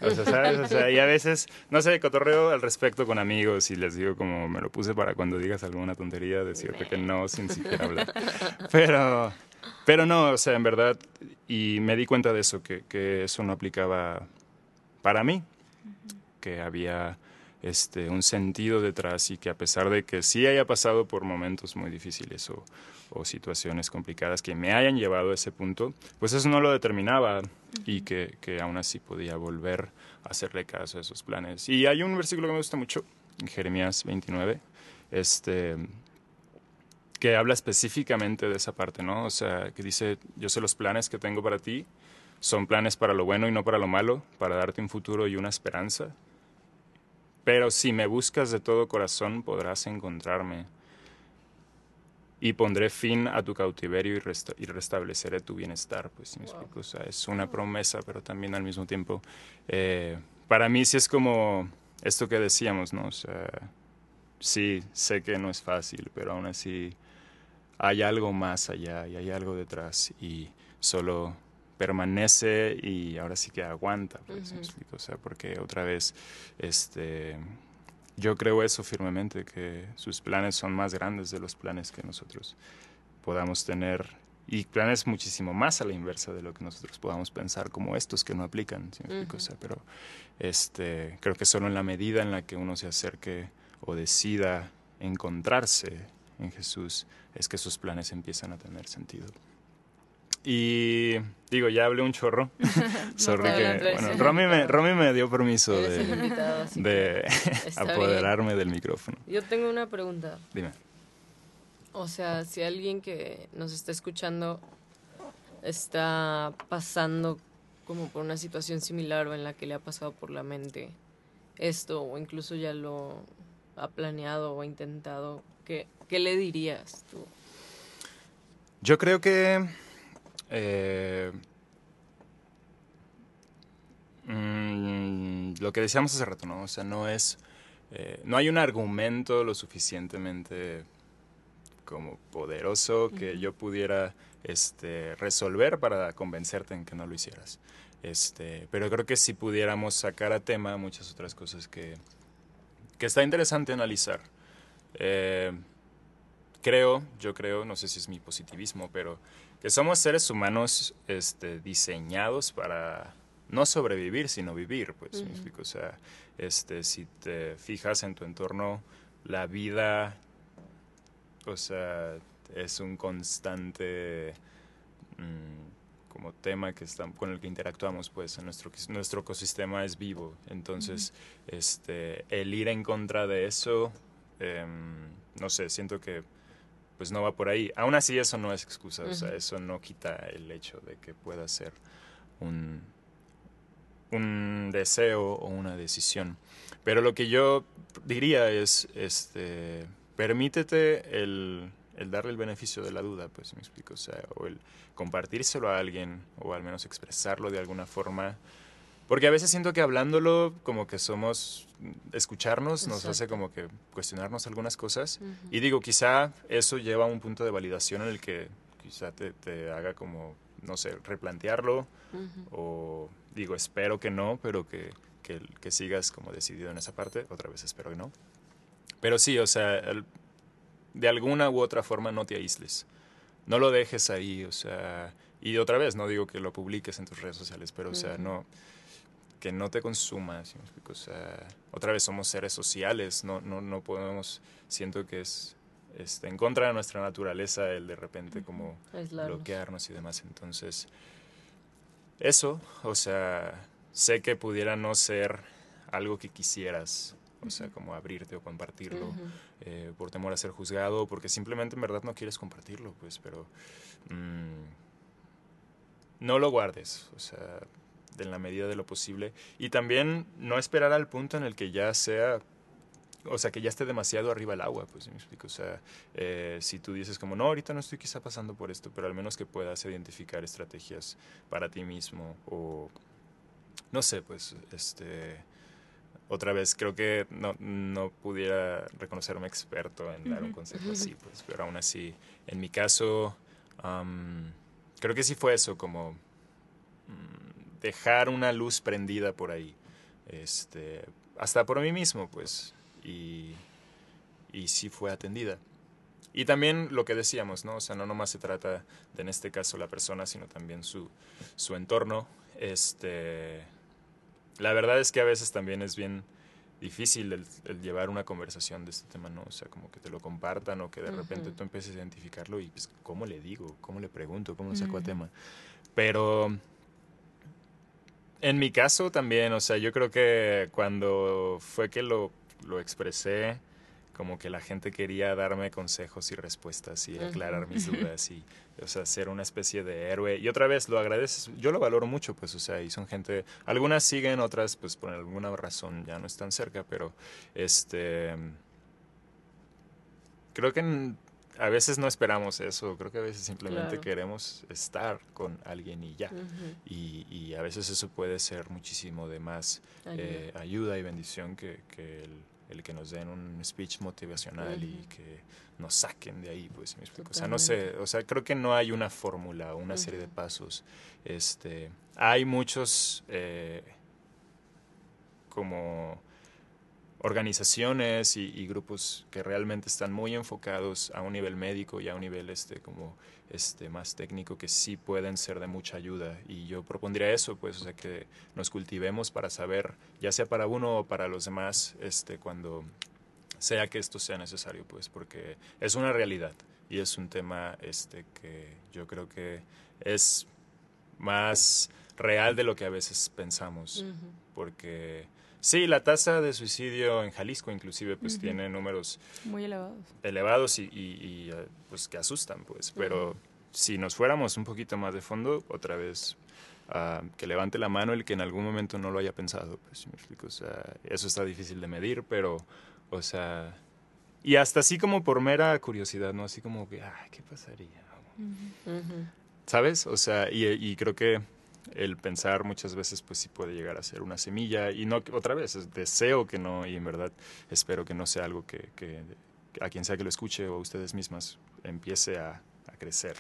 O sea, ¿sabes? O sea, y a veces, no sé, cotorreo al respecto con amigos y les digo como me lo puse para cuando digas alguna tontería, decirte que no sin siquiera hablar. Pero, pero no, o sea, en verdad, y me di cuenta de eso, que, que eso no aplicaba para mí, que había este, un sentido detrás y que a pesar de que sí haya pasado por momentos muy difíciles o, o situaciones complicadas que me hayan llevado a ese punto, pues eso no lo determinaba y que, que, aún así podía volver a hacerle caso a esos planes. Y hay un versículo que me gusta mucho, en Jeremías 29, este, que habla específicamente de esa parte, ¿no? O sea, que dice, yo sé los planes que tengo para ti, son planes para lo bueno y no para lo malo, para darte un futuro y una esperanza. Pero si me buscas de todo corazón, podrás encontrarme y pondré fin a tu cautiverio y, restableceré tu bienestar. Pues, me explico? O sea, es una promesa, pero también al mismo tiempo, eh, para mí sí es como esto que decíamos, ¿no? O sea, sí, sé que no es fácil, pero aún así hay algo más allá y hay algo detrás y solo permanece y ahora sí que aguanta, pues, me explico? O sea, porque otra vez, este yo creo eso firmemente, que sus planes son más grandes de los planes que nosotros podamos tener y planes muchísimo más a la inversa de lo que nosotros podamos pensar como estos que no aplican, pero este, creo que solo en la medida en la que uno se acerque o decida encontrarse en Jesús es que sus planes empiezan a tener sentido. Y digo, ya hablé un chorro. Sorry que, bueno, Romy me, Romy me dio permiso de, de apoderarme del micrófono. Yo tengo una pregunta. Dime. O sea, si alguien que nos está escuchando está pasando como por una situación similar o en la que le ha pasado por la mente esto o incluso ya lo ha planeado o intentado, ¿qué, qué le dirías tú? Yo creo que eh, mm, lo que decíamos hace rato, ¿no? O sea, no es... Eh, no hay un argumento lo suficientemente como poderoso que yo pudiera este, resolver para convencerte en que no lo hicieras. Este, pero creo que si pudiéramos sacar a tema muchas otras cosas que, que está interesante analizar. Eh, creo, yo creo, no sé si es mi positivismo, pero que somos seres humanos este, diseñados para no sobrevivir, sino vivir, pues, O sea, este, si te fijas en tu entorno, la vida, o sea, es un constante mm, como tema que está, con el que interactuamos, pues, nuestro, nuestro ecosistema es vivo. Entonces, este, el ir en contra de eso, em, no sé, siento que pues no va por ahí. Aún así eso no es excusa, o sea, eso no quita el hecho de que pueda ser un, un deseo o una decisión. Pero lo que yo diría es, este, permítete el, el darle el beneficio de la duda, pues me explico, o sea, o el compartírselo a alguien, o al menos expresarlo de alguna forma, porque a veces siento que hablándolo, como que somos, escucharnos nos hace como que cuestionarnos algunas cosas. Y digo, quizá eso lleva a un punto de validación en el que quizá te, te haga como, no sé, replantearlo. O digo, espero que no, pero que, que, que, sigas como decidido en esa parte. Otra vez espero que no. Pero sí, o sea, de alguna u otra forma no te aísles. No lo dejes ahí, o sea, y otra vez, no digo que lo publiques en tus redes sociales, pero o sea, no que no te consuma. O sea, otra vez somos seres sociales, no, no, no podemos, siento que es este, en contra de nuestra naturaleza el de repente como bloquearnos y demás. Entonces, eso, o sea, sé que pudiera no ser algo que quisieras, o sea, como abrirte o compartirlo eh, por temor a ser juzgado, porque simplemente en verdad no quieres compartirlo, pues, pero mm, no lo guardes, o sea, en la medida de lo posible. Y también no esperar al punto en el que ya sea o sea, que ya esté demasiado arriba el agua, pues, me explico? O sea, eh, si tú dices como, no, ahorita no estoy quizá pasando por esto, pero al menos que puedas identificar estrategias para ti mismo o, no sé, pues, este, otra vez, creo que no, no pudiera reconocerme experto en dar un consejo así, pues, pero aún así, en mi caso, creo que sí fue eso, como mm, dejar una luz prendida por ahí, este, hasta por mí mismo, pues, y, y sí fue atendida. Y también lo que decíamos, ¿no? O sea, no nomás se trata de, en este caso, la persona, sino también su, su entorno. Este, la verdad es que a veces también es bien difícil el, llevar una conversación de este tema, ¿no? O sea, como que te lo compartan o que de repente tú empieces a identificarlo y pues, ¿cómo le digo? ¿Cómo le pregunto? ¿Cómo le saco a tema? Pero en mi caso también, o sea, yo creo que cuando fue que lo lo expresé, como que la gente quería darme consejos y respuestas y aclarar mis dudas y, o sea, ser una especie de héroe. Y otra vez, lo agradeces, yo lo valoro mucho, pues, o sea, y son gente, algunas siguen, otras, pues, por alguna razón ya no están cerca, pero, este, creo que a veces no esperamos eso, creo que a veces simplemente queremos estar con alguien y ya. y, y, a veces eso puede ser muchísimo de más ayuda, eh, y bendición que, que el el que nos den un speech motivacional y que nos saquen de ahí, pues. O sea, no sé, o sea, creo que no hay una fórmula, una serie de pasos. Este, hay muchos eh, como organizaciones y, grupos que realmente están muy enfocados a un nivel médico y a un nivel este como este más técnico que sí pueden ser de mucha ayuda. Y yo propondría eso pues o sea que nos cultivemos para saber ya sea para uno o para los demás este cuando sea que esto sea necesario pues porque es una realidad y es un tema este que yo creo que es más real de lo que a veces pensamos porque Sí, la tasa de suicidio en Jalisco inclusive pues tiene números muy elevados. Elevados y, eh, pues que asustan pues, pero si nos fuéramos un poquito más de fondo, otra vez ah, que levante la mano el que en algún momento no lo haya pensado, pues me explico, o sea, eso está difícil de medir, pero o sea, y hasta así como por mera curiosidad, ¿no? Así como que, ay, ¿qué pasaría? ¿Sabes? O sea, y, y creo que el pensar muchas veces pues sí puede llegar a ser una semilla. Y no otra vez deseo que no y en verdad espero que no sea algo que, a quien sea que lo escuche o a ustedes mismas empiece a, crecer.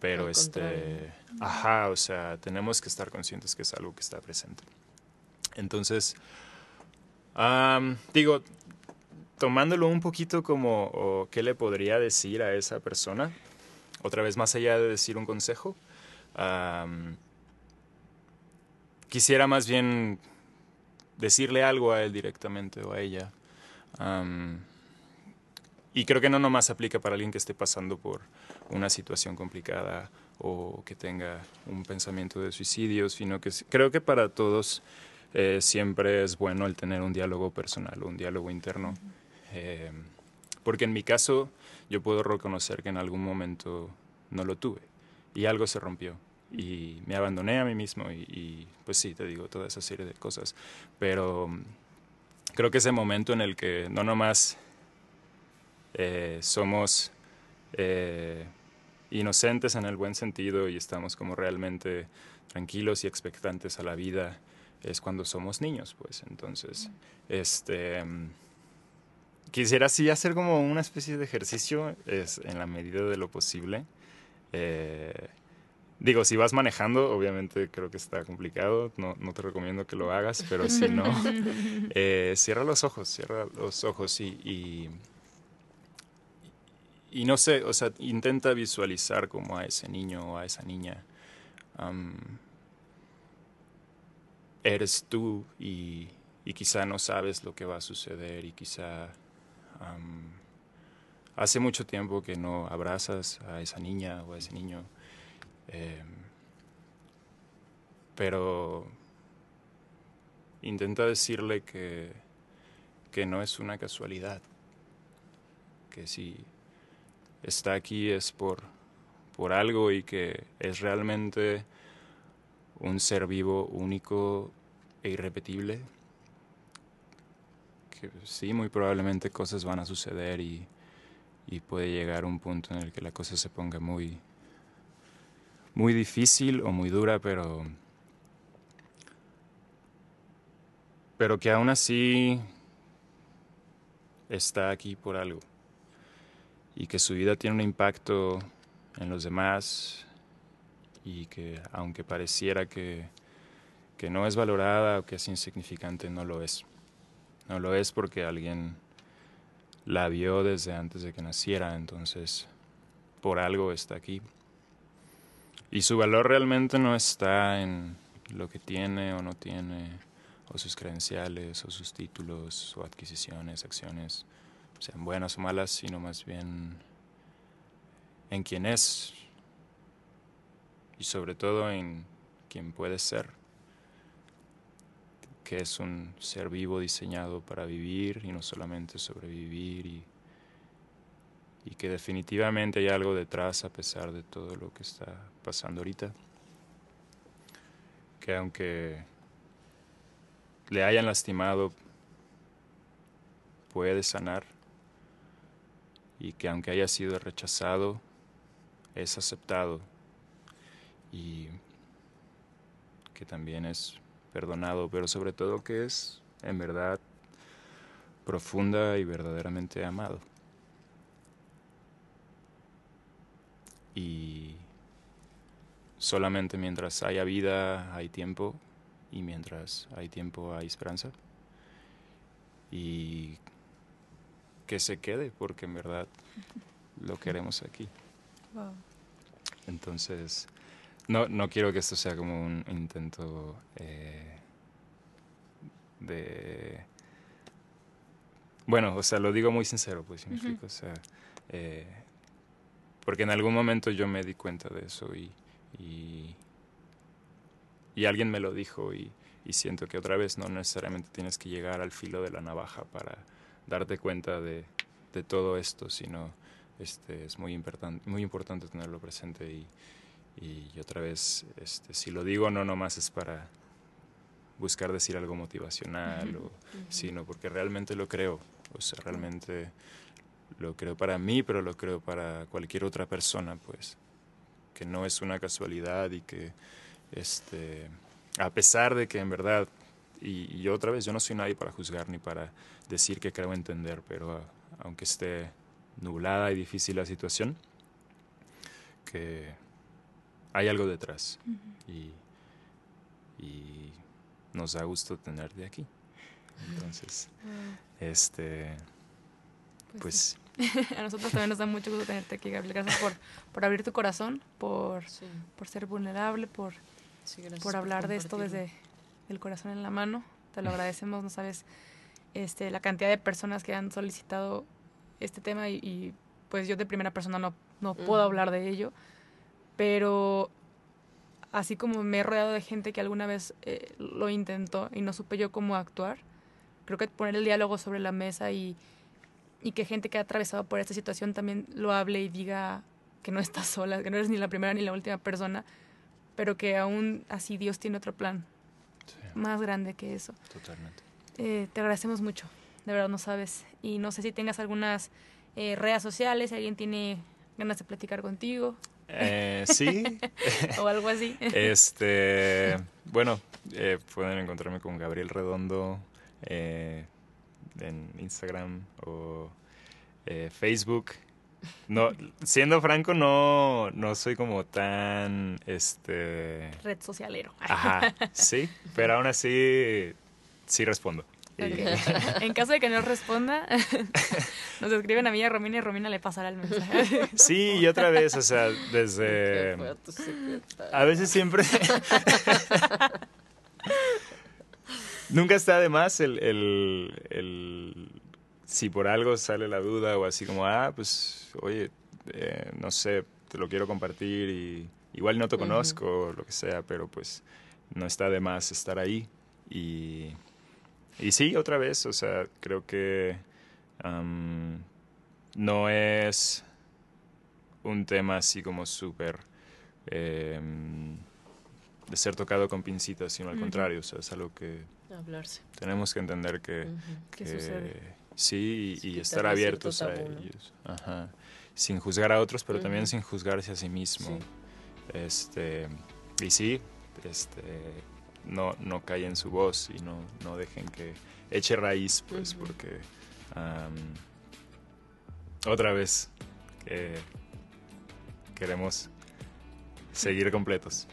Pero este ajá o sea tenemos que estar conscientes que es algo que está presente. Entonces digo tomándolo un poquito como qué le podría decir a esa persona otra vez más allá de decir un consejo quisiera más bien decirle algo a él directamente o a ella. y creo que no nomás aplica para alguien que esté pasando por una situación complicada o que tenga un pensamiento de suicidio, sino que creo que para todos eh, siempre es bueno el tener un diálogo personal, un diálogo interno. Eh, porque en mi caso yo puedo reconocer que en algún momento no lo tuve y algo se rompió y me abandoné a mí mismo y, pues sí, te digo, toda esa serie de cosas. Pero mm, creo que ese momento en el que no nomás eh, somos eh, inocentes en el buen sentido y estamos como realmente tranquilos y expectantes a la vida es cuando somos niños, pues entonces, este, mm, quisiera sí hacer como una especie de ejercicio es, en la medida de lo posible. Eh, Digo, si vas manejando, obviamente creo que está complicado, no, no te recomiendo que lo hagas, pero si no, eh, cierra los ojos, cierra los ojos y, y, no sé, o sea, intenta visualizar como a ese niño o a esa niña. eres tú y, y, quizá no sabes lo que va a suceder y quizá hace mucho tiempo que no abrazas a esa niña o a ese niño Em, pero intenta decirle que, que no es una casualidad, que si está aquí es por, por algo y que es realmente un ser vivo único e irrepetible, que sí, muy probablemente cosas van a suceder y, y puede llegar un punto en el que la cosa se ponga muy, muy difícil o muy dura, pero, pero que aún así está aquí por algo y que su vida tiene un impacto en los demás y que aunque pareciera que, que no es valorada o que es insignificante, no lo es. No lo es porque alguien la vio desde antes de que naciera, entonces por algo está aquí. Y su valor realmente no está en lo que tiene o no tiene, o sus credenciales, o sus títulos, o adquisiciones, acciones, sean buenas o malas, sino más bien en quién es y sobre todo en quién puede ser que es un ser vivo diseñado para vivir y no solamente sobrevivir y, y que definitivamente hay algo detrás a pesar de todo lo que está pasando ahorita. Que aunque le hayan lastimado, puede sanar y que aunque haya sido rechazado, es aceptado y que también es perdonado, pero sobre todo que es en verdad profunda y verdaderamente amado. Y solamente mientras haya vida hay tiempo y mientras hay tiempo hay esperanza. Y que se quede porque en verdad lo queremos aquí. Entonces, no, no quiero que esto sea como un intento eh, de... Bueno, o sea, lo digo muy sincero, pues, significa, o sea, eh, porque en algún momento yo me di cuenta de eso y, y, alguien me lo dijo y, y, siento que otra vez no necesariamente tienes que llegar al filo de la navaja para darte cuenta de, de todo esto, sino este, es muy, importante muy importante tenerlo presente y, y otra vez, este, si lo digo, no nomás es para buscar decir algo motivacional, o, sino porque realmente lo creo. O sea, realmente lo creo para mí, pero lo creo para cualquier otra persona, pues. Que no es una casualidad y que, este, a pesar de que en verdad, y, y otra vez, yo no soy nadie para juzgar ni para decir que creo entender, pero aunque esté nublada y difícil la situación, que hay algo detrás. y, nos da gusto tenerte aquí. Entonces, este, pues... pues A nosotros también nos da mucho gusto tenerte aquí, Gabriel. Gracias por, por abrir tu corazón, por, por ser vulnerable, por, por hablar de esto desde el corazón en la mano. Te lo agradecemos, no sabes este, la cantidad de personas que han solicitado este tema y, pues yo de primera persona no, no puedo hablar de ello. Pero así como me he rodeado de gente que alguna vez eh, lo intentó y no supe yo cómo actuar, creo que poner el diálogo sobre la mesa y, y que gente que ha atravesado por esta situación también lo hable y diga que no estás sola, que no eres ni la primera ni la última persona, pero que aún así Dios tiene otro plan más grande que eso. Totalmente. Eh, te agradecemos mucho, de verdad no sabes. Y no sé si tengas algunas eh, redes sociales, si alguien tiene ganas de platicar contigo. Eh, sí. o algo así. Este, bueno, eh, pueden encontrarme con Gabriel Redondo eh, en Instagram o eh, Facebook. No, siendo franco, no, no soy como tan, este... Red socialero. Ajá, sí, pero aún así sí respondo. en caso de que no responda, nos escriben a mí y a Romina y Romina le pasará el mensaje. Sí, y otra vez, o sea, desde... A veces siempre... Nunca está de más el, el, el, Si por algo sale la duda o así como, ah, pues, oye, eh, no sé, te lo quiero compartir y igual no te conozco, o lo que sea, pero pues no está de más estar ahí y y sí, otra vez, o sea, creo que no es un tema así como súper em, de ser tocado con pincitas, sino al contrario, o sea, es algo que Hablarse. Tenemos que entender que, sí y, estar abiertos a ellos. Ajá. Sin juzgar a otros, pero también sin juzgarse a sí mismo. Este, y sí, este, no, no en su voz y no, no dejen que eche raíz, pues, porque otra vez queremos seguir completos.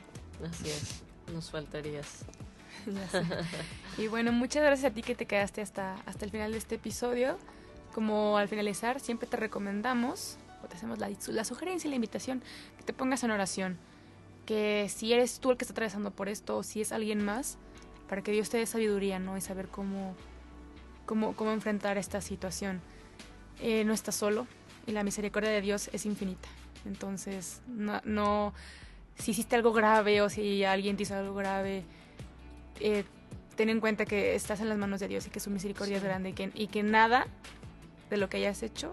Así es, nos faltarías. y bueno, muchas gracias a ti que te quedaste hasta, hasta el final de este episodio. Como al finalizar, siempre te recomendamos, o te hacemos la, la sugerencia y la invitación, que te pongas en oración. Que si eres tú el que está atravesando por esto, o si es alguien más, para que Dios te dé sabiduría, ¿no? Y saber cómo, cómo, cómo enfrentar esta situación. Eh, no estás solo y la misericordia de Dios es infinita. Entonces, no, no, si hiciste algo grave o si alguien te hizo algo grave, eh, ten en cuenta que estás en las manos de Dios y que su misericordia es grande y que, y que nada de lo que hayas hecho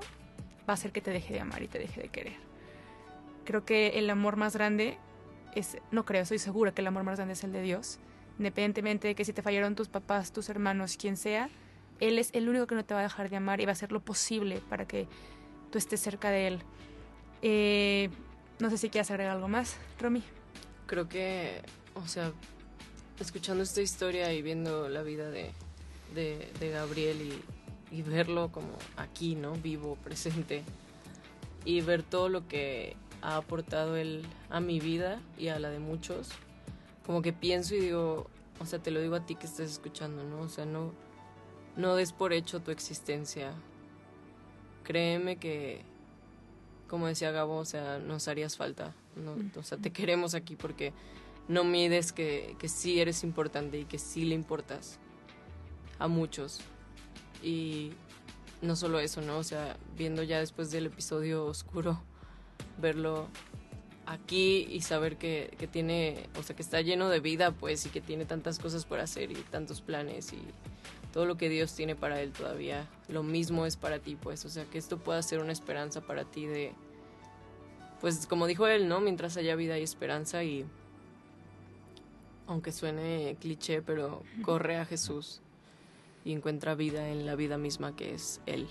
va a hacer que te deje de amar y te deje de querer. Creo que el amor más grande es, no creo, estoy segura que el amor más grande es el de Dios. Independientemente de que si te fallaron tus papás, tus hermanos, quien sea, Él es el único que no te va a dejar de amar y va a hacer lo posible para que tú estés cerca de Él. Eh, no sé si quieres agregar algo más, Romy. Creo que, o sea, escuchando esta historia y viendo la vida de, de, Gabriel y, y, verlo como aquí, ¿no? Vivo, presente. Y ver todo lo que ha aportado él a mi vida y a la de muchos. Como que pienso y digo, o sea, te lo digo a ti que estás escuchando, ¿no? O sea, no, no des por hecho tu existencia. Créeme que, como decía Gabo, o sea, nos harías falta. No, o sea, te queremos aquí porque no mides que, que sí eres importante y que sí le importas a muchos. Y no solo eso, ¿no? O sea, viendo ya después del episodio oscuro, verlo aquí y saber que, que, tiene, o sea, que está lleno de vida, pues, y que tiene tantas cosas por hacer y tantos planes y todo lo que Dios tiene para él todavía, lo mismo es para ti, pues, o sea, que esto pueda ser una esperanza para ti de, pues, como dijo él, ¿no? Mientras haya vida y esperanza y aunque suene cliché, pero corre a Jesús y encuentra vida en la vida misma que es Él.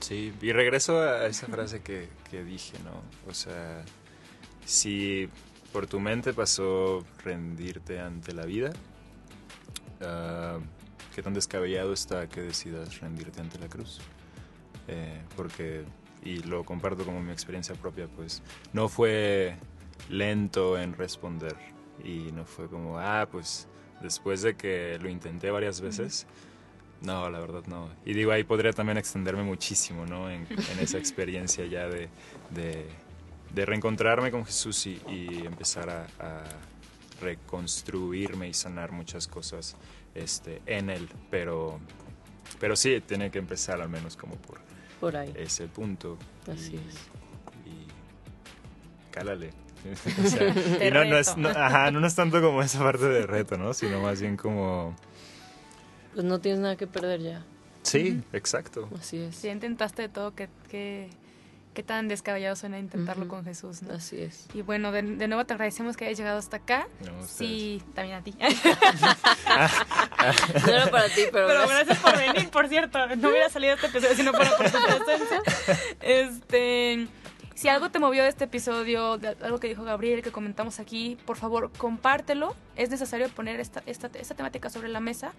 Sí, y regreso a esa frase que, dije, ¿no? O sea, si por tu mente pasó rendirte ante la vida, uh, ¿qué tan descabellado está que decidas rendirte ante la cruz? Eh, porque, y lo comparto como mi experiencia propia, pues no fue lento en responder y no fue como, ah, pues después de que lo intenté varias veces, no, la verdad no. Y digo, ahí podría también extenderme muchísimo, ¿no? En, esa experiencia ya de, de, reencontrarme con Jesús y, empezar a, reconstruirme y sanar muchas cosas este, en Él. Pero, pero sí, tiene que empezar al menos como por, por ahí. ese punto. Así es. Y cálale. y no, no, es, ajá, no es tanto como esa parte de reto, ¿no? Sino más bien como... Pues no tienes nada que perder ya. Sí, exacto. Así es. Si intentaste de todo, ¿qué, qué, qué tan descabellado suena intentarlo con Jesús, ¿no? Así es. Y bueno, de, nuevo te agradecemos que hayas llegado hasta acá. sí, también a ti. no era para ti, pero... Pero gracias por venir, por cierto. No hubiera salido este episodio si no fuera por tu presencia. Este... Si algo te movió de este episodio, de algo que dijo Gabriel, que comentamos aquí, por favor, compártelo. Es necesario poner esta, esta, esta temática sobre la mesa,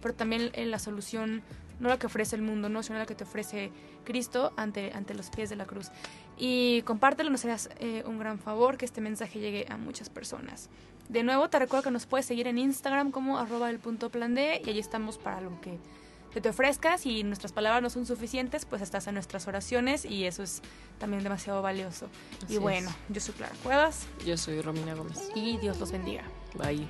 pero también en la solución, no la que ofrece el mundo, no, sino la que te ofrece Cristo ante, ante los pies de la cruz. Y compártelo, nos harás eh, un gran favor que este mensaje llegue a muchas personas. De nuevo, te recuerdo que nos puedes seguir en Instagram como arroba el punto plan D y allí estamos para lo que que te ofrezcas y nuestras palabras no son suficientes, pues estás en nuestras oraciones y eso es también demasiado valioso. y bueno, yo soy Clara Cuevas. Yo soy Romina Gómez. Y Dios los bendiga. Bye.